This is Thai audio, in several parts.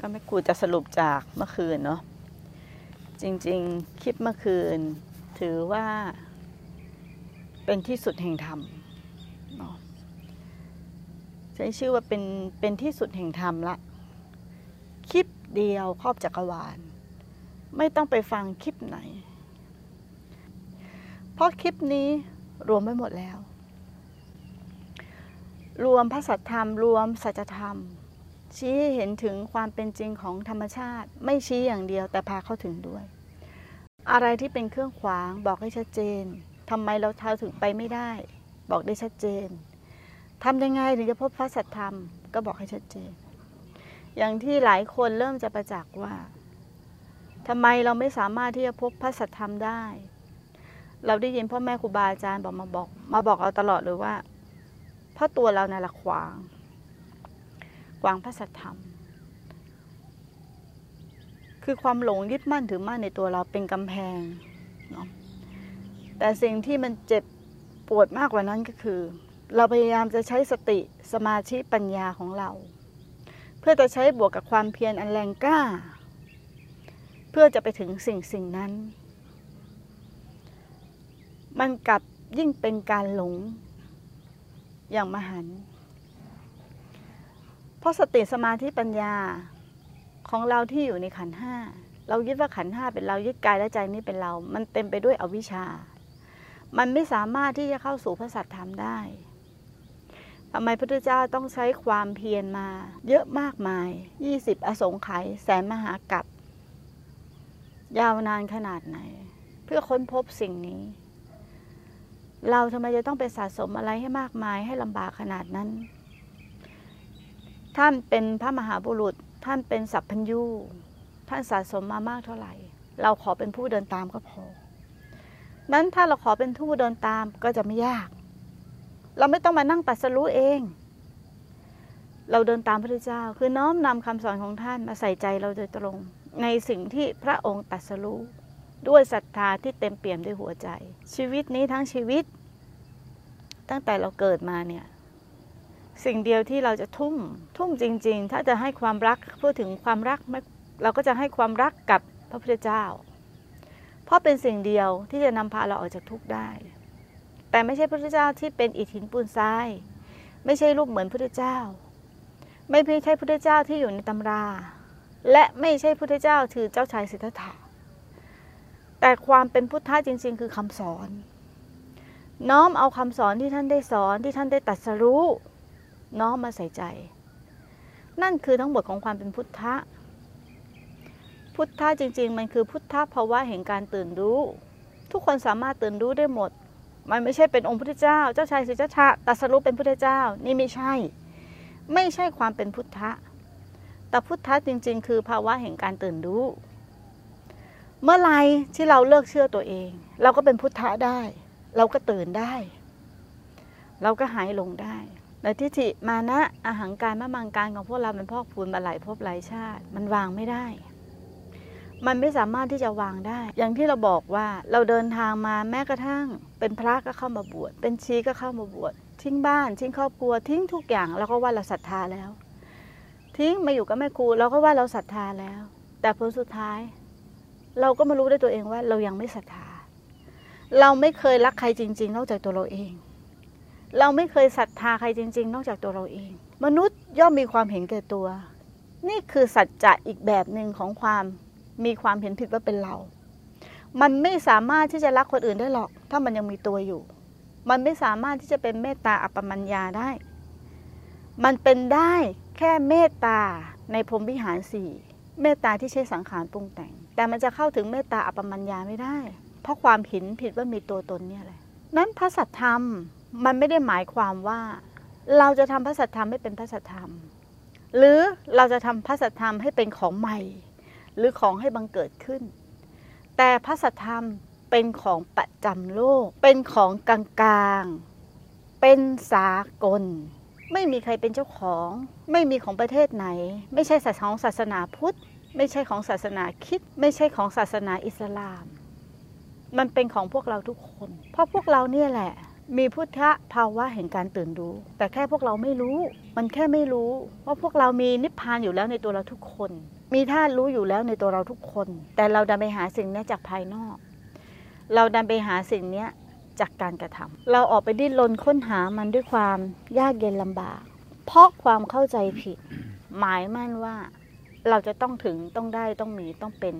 ก็ไม่ครูจะสรุปจากเมื่อคืนเนาะจริงๆ คลิปเมื่อคืน ถือว่า เป็นที่สุดแห่งธรรมใช้ชื่อว่าเป็นเป็นที่สุดแห่งธรรมละคลิปเดียวครอบจักรวาล ไม่ต้องไปฟังคลิปไหน เพราะคลิปนี้รวมไม่หมดแล้ว รวมพระสัทธรรม รวมสัจธรรม ชี้ให้เห็นถึงความเป็นจริงของธรรมชาติ ไม่ชี้อย่างเดียวแต่พาเข้าถึงด้วย อะไรที่เป็นเครื่องขวางบอกให้ชัดเจนทำไมเราเท้าถึงไปไม่ได้ บอกได้ชัดเจนทำยังไงถึงจะพบพระสัทธรรมก็บอกให้ชัดเจน อย่างที่หลายคนเริ่มจะประจักษ์ว่าทำไมเราไม่สามารถที่จะพบพระสัทธรรมได้ เราได้ยินพ่อแม่ครูบาอาจารย์บอกมาบอก มาบอกเราตลอดเลยว่าเพราะตัวเราในละขวาง วางพระสัทธรรม คือความหลงยึดมั่นถือมั่นในตัวเราเป็นกำแพงเนาะแต่สิ่งที่มันเจ็บปวดมากกว่านั้นก็คือ เราพยายามจะใช้สติสมาธิปัญญาของเรา เพื่อจะใช้บวกกับความเพียรอันแรงกล้า เพื่อจะไปถึงสิ่งสิ่งนั้น มันกลับยิ่งเป็นการหลงอย่างมหันต์ ราะสติสมาธิปัญญาของเราที่อยู่ในขันห้าเรายึดว่าขันห้าเป็นเรายึดกายและใจนี้เป็นเรา มันเต็มไปด้วยอวิชชา มันไม่สามารถที่จะเข้าสู่พระสัทธรรมได้ทำไมพระพุทธเจ้าต้องใช้ความเพียรมา เยอะมากมาย 20 อสงไขยแสนมหากัปยาวนานขนาดไหน เพื่อค้นพบสิ่งนี้ เราทำไมจะต้องไปสะสมอะไรให้มากมายให้ลำบากขนาดนั้น ท่านเป็นพระมหาบุรุษ ท่านเป็นสัพพัญญูท่านสะสมมามากเท่าไหร่ เราขอเป็นผู้เดินตามก็พอนั้นถ้าเราขอเป็นผู้เดินตามก็จะไม่ยาก เราไม่ต้องมานั่งตัดสรู้เอง เราเดินตามพระพุทธเจ้า คือน้อมนำคำสอนของท่านมาใส่ใจเราโดยตรง ในสิ่งที่พระองค์ตัดสรู้ด้วยศรัทธาที่เต็มเปี่ยมด้วยหัวใจ ชีวิตนี้ทั้งชีวิต ตั้งแต่เราเกิดมาเนี่ย สิ่งเดียวที่เราจะทุ่มทุ่มจริง ๆ ถ้าจะให้ความรักพูดถึงความรักเราก็จะให้ความรักกับพระพุทธเจ้า เพราะเป็นสิ่งเดียวที่จะนำพาเราออกจากทุกข์ได้ แต่ไม่ใช่พระพุทธเจ้าที่เป็นอิฐหินปูนทราย ไม่ใช่รูปเหมือนพระพุทธเจ้า ไม่ใช่พระพุทธเจ้าที่อยู่ในตำรา และไม่ใช่พระพุทธเจ้าคือเจ้าชายสิทธัตถะแต่ความเป็นพุทธะจริง ๆ คือคำสอน น้อมเอาคำสอนที่ท่านได้สอนที่ท่านได้ตัดสรู้ น้อมมาใส่ใจ นั่นคือทั้งหมดของความเป็นพุทธะ พุทธะจริง ๆ มันคือพุทธะภาวะแห่งการตื่นรู้ ทุกคนสามารถตื่นรู้ได้หมด มันไม่ใช่เป็นองค์พุทธเจ้า เจ้าชายสิทธัตถะตัสรู้เป็นพุทธเจ้า นี่ไม่ใช่ ไม่ใช่ความเป็นพุทธะ แต่พุทธะจริง ๆ คือภาวะแห่งการตื่นรู้ เมื่อไรที่เราเลิกเชื่อตัวเอง เราก็เป็นพุทธะได้ เราก็ตื่นได้ เราก็หายลงได้ แต่ทิฏฐิมานะอาหารการมะมังการของพวกเราเป็นพอกพูนมาหลายภพหลายชาติ มันวางไม่ได้ มันไม่สามารถที่จะวางได้ อย่างที่เราบอกว่าเราเดินทางมาแม้กระทั่ง เป็นพระก็เข้ามาบวชเป็นชีก็เข้ามาบวชทิ้งบ้าน ทิ้งครอบครัวทิ้งทุกอย่างเราก็ว่าเราศรัทธาแล้ว ทิ้งมาอยู่กับแม่ครูเราก็ว่าเราศรัทธาแล้ว แต่ผลสุดท้าย เราก็มารู้ได้ตัวเองว่าเรายังไม่ศรัทธา เราไม่เคยรักใครจริง ๆ นอกจากตัวเราเอง เราไม่เคยศรัทธาใครจริง ๆ นอกจากตัวเราเอง มนุษย์ย่อมมีความเห็นแก่ตัว นี่คือสัจจะอีกแบบหนึ่งของความมีความเห็นผิดว่าเป็นเรา มันไม่สามารถที่จะรักคนอื่นได้หรอก ถ้ามันยังมีตัวอยู่ มันไม่สามารถที่จะเป็นเมตตาอัปปมัญญาได้ มันเป็นได้แค่เมตตาในพรมวิหารสี่เมตตาที่ใช้สังขารปรุงแต่ง แต่มันจะเข้าถึงเมตตาอัปปมัญญาไม่ได้ เพราะความผินผิดว่ามีตัวตนเนี่ยแหละนั้นพระสัทธรรม มันไม่ได้หมายความว่า เราจะทำพระสัทธรรมให้เป็นพระสัทธรรม หรือเราจะทำพระสัทธรรมให้เป็นของใหม่ หรือของให้บังเกิดขึ้น แต่พระสัทธรรมเป็นของประจำโลก เป็นของกลางๆ เป็นสากล ไม่มีใครเป็นเจ้าของ ไม่มีของประเทศไหน ไม่ใช่ศาสนาของศาสนาพุทธ ไม่ใช่ของศาสนาคิด ไม่ใช่ของศาสนาอิสลาม มันเป็นของพวกเราทุกคน เพราะพวกเราเนี่ยแหละ มีพุทธภาวะแห่งการตื่นรู้ แต่แค่พวกเราไม่รู้ มันแค่ไม่รู้ว่าพวกเรามีนิพพานอยู่แล้วในตัวเราทุกคน มีธาตุรู้อยู่แล้วในตัวเราทุกคน แต่เราดันไปหาสิ่งนี้จากภายนอก เราดันไปหาสิ่งนี้จากการกระทำเราออกไปดิ้นรนค้นหามันด้วยความยากเย็นลำบาก เพราะความเข้าใจผิด หมายมั่นว่าเราจะต้องถึงต้องได้ต้องมีต้องเป็น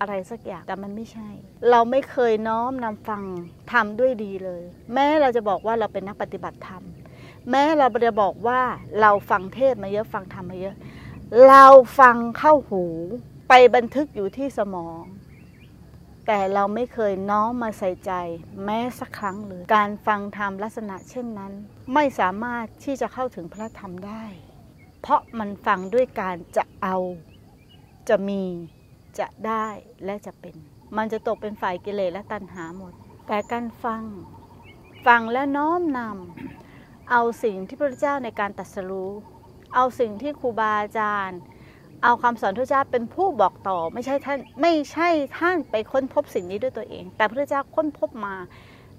อะไรสักอย่างแต่มันไม่ใช่ เราไม่เคยน้อมนำฟังทำด้วยดีเลย แม้เราจะบอกว่าเราเป็นนักปฏิบัติธรรม แม้เราจะบอกว่าเราฟังเทศมาเยอะฟังธรรมมาเยอะ เราฟังเข้าหูไปบันทึกอยู่ที่สมอง แต่เราไม่เคยน้อมมาใส่ใจ แม้สักครั้งเลยการฟังธรรมลักษณะเช่นนั้น ไม่สามารถที่จะเข้าถึงพระธรรมได้ เพราะมันฟังด้วยการจะเอาจะมี จะได้และจะเป็น มันจะตกเป็นฝ่ายกิเลสและตัณหาหมด แต่การฟัง ฟังและน้อมนำเอาสิ่งที่พระเจ้าในการตรัสรู้ เอาสิ่งที่ครูบาอาจารย์ เอาคำสอนพระเจ้าเป็นผู้บอกต่อ ไม่ใช่ท่านไม่ใช่ท่านไปค้นพบสิ่งนี้ด้วยตัวเอง แต่พระเจ้าค้นพบมา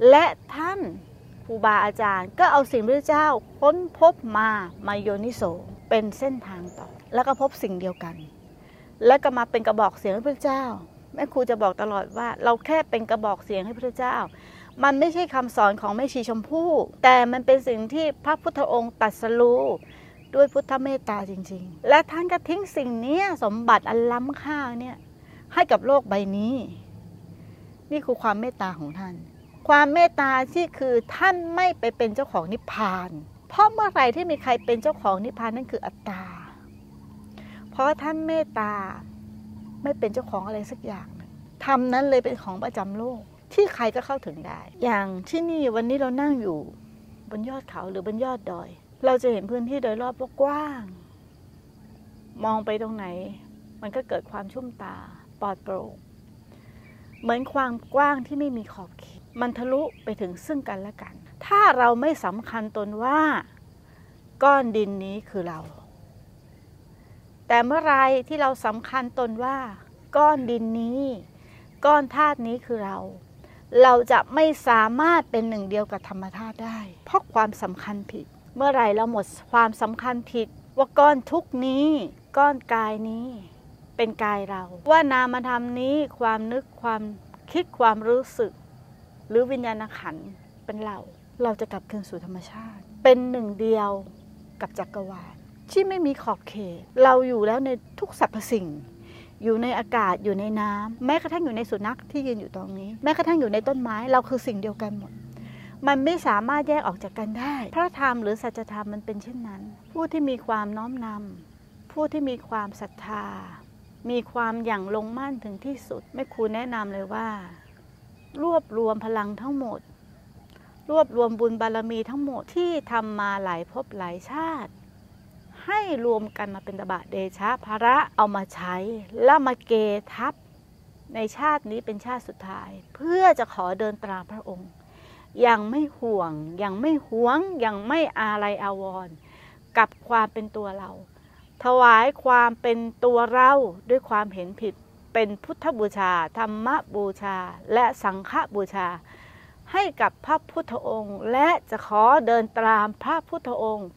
และท่านครูบาอาจารย์ ก็เอาสิ่งพระเจ้าค้นพบมามาโยนิโสเป็นเส้นทางต่อ แล้วก็พบสิ่งเดียวกัน แล้วก็มาเป็นกระบอกเสียงให้พระเจ้า แม่ครูจะบอกตลอดว่า เราแค่เป็นกระบอกเสียงให้พระเจ้า มันไม่ใช่คำสอนของแม่ชีชมพู่ แต่มันเป็นสิ่งที่พระพุทธองค์ตรัสรู้ด้วยพุทธเมตตาจริง ๆ และท่านก็ทิ้งสิ่งนี้สมบัติอันล้ำค่าเนี่ยให้กับโลกใบนี้ นี่คือความเมตตาของท่าน ความเมตตาที่คือท่านไม่ไปเป็นเจ้าของนิพพาน เพราะเมื่อไหร่ที่มีใครเป็นเจ้าของนิพพานนั่นคืออัตตา เพราะท่านเมตตาไม่เป็นเจ้าของอะไรสักอย่างทำนั้นเลยเป็นของประจำโลก ที่ใครก็เข้าถึงได้ อย่างที่นี่วันนี้เรานั่งอยู่ บนยอดเขาหรือบนยอดดอย เราจะเห็นพื้นที่โดยรอบกว้าง มองไปตรงไหน มันก็เกิดความชุ่มตาปลอดโปร่งเหมือนความกว้างที่ไม่มีขอบเขตมันทะลุไปถึงซึ่งกันและกัน ถ้าเราไม่สำคัญตนว่า ก้อนดินนี้คือเรา แต่เมื่อไรที่เราสำคัญตนว่า ก้อนดินนี้ ก้อนธาตุนี้คือเรา เราจะไม่สามารถเป็นหนึ่งเดียวกับธรรมธาตุได้ เพราะความสำคัญผิด เมื่อไรเราหมดความสำคัญผิด ว่าก้อนทุกนี้ ก้อนกายนี้ เป็นกายเรา ว่านามธรรมนี้ความนึกความคิดความรู้สึก หรือวิญญาณขันเป็นเรา เราจะกลับคืนสู่ธรรมชาติ เป็นหนึ่งเดียวกับจักรวาล ที่ไม่มีขอบเขต เราอยู่แล้วในทุกสรรพสิ่ง อยู่ในอากาศอยู่ในน้ำแม้กระทั่งอยู่ในสุนัขที่ยืนอยู่ตรงนี้ แม้กระทั่งอยู่ในต้นไม้เราคือสิ่งเดียวกันหมด มันไม่สามารถแยกออกจากกันได้ พระธรรมหรือสัจธรรมมันเป็นเช่นนั้น ผู้ที่มีความน้อมนำผู้ที่มีความศรัทธา มีความอย่างลงมั่นถึงที่สุด ไม่ครูแนะนำเลยว่า รวบรวมพลังทั้งหมด รวบรวมบุญบารมีทั้งหมดที่ทำมาหลายภพหลายชาติ ให้รวมกันมาเป็นตบะเดชะภระเอามาใช้แล้วมาเกทับในชาตินี้เป็นชาติสุดท้าย เพื่อจะขอเดินตามพระองค์ ยังไม่ห่วง ยังไม่หวง ยังไม่อาลัยอาวรณ์กับความเป็นตัวเรา ถวายความเป็นตัวเราด้วยความเห็นผิด เป็นพุทธบูชา ธรรมบูชา และสังฆบูชา ให้กับพระพุทธองค์ และจะขอเดินตามพระพุทธองค์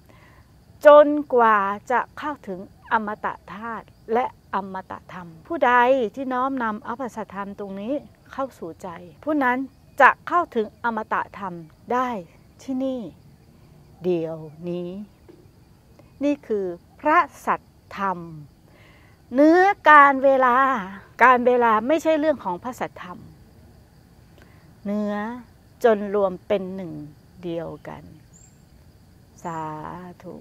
จนกว่าจะเข้าถึงอมตะธาตุและอมตะธรรม ผู้ใดที่น้อมนำอภิสัธรรมตรงนี้เข้าสู่ใจ ผู้นั้นจะเข้าถึงอมตะธรรมได้ที่นี่ เดียวนี้ นี่คือพระสัตธรรม เนื้อการเวลาการเวลาไม่ใช่เรื่องของพระสัตธรรม เนื้อจนรวมเป็นหนึ่งเดียวกัน สาธุ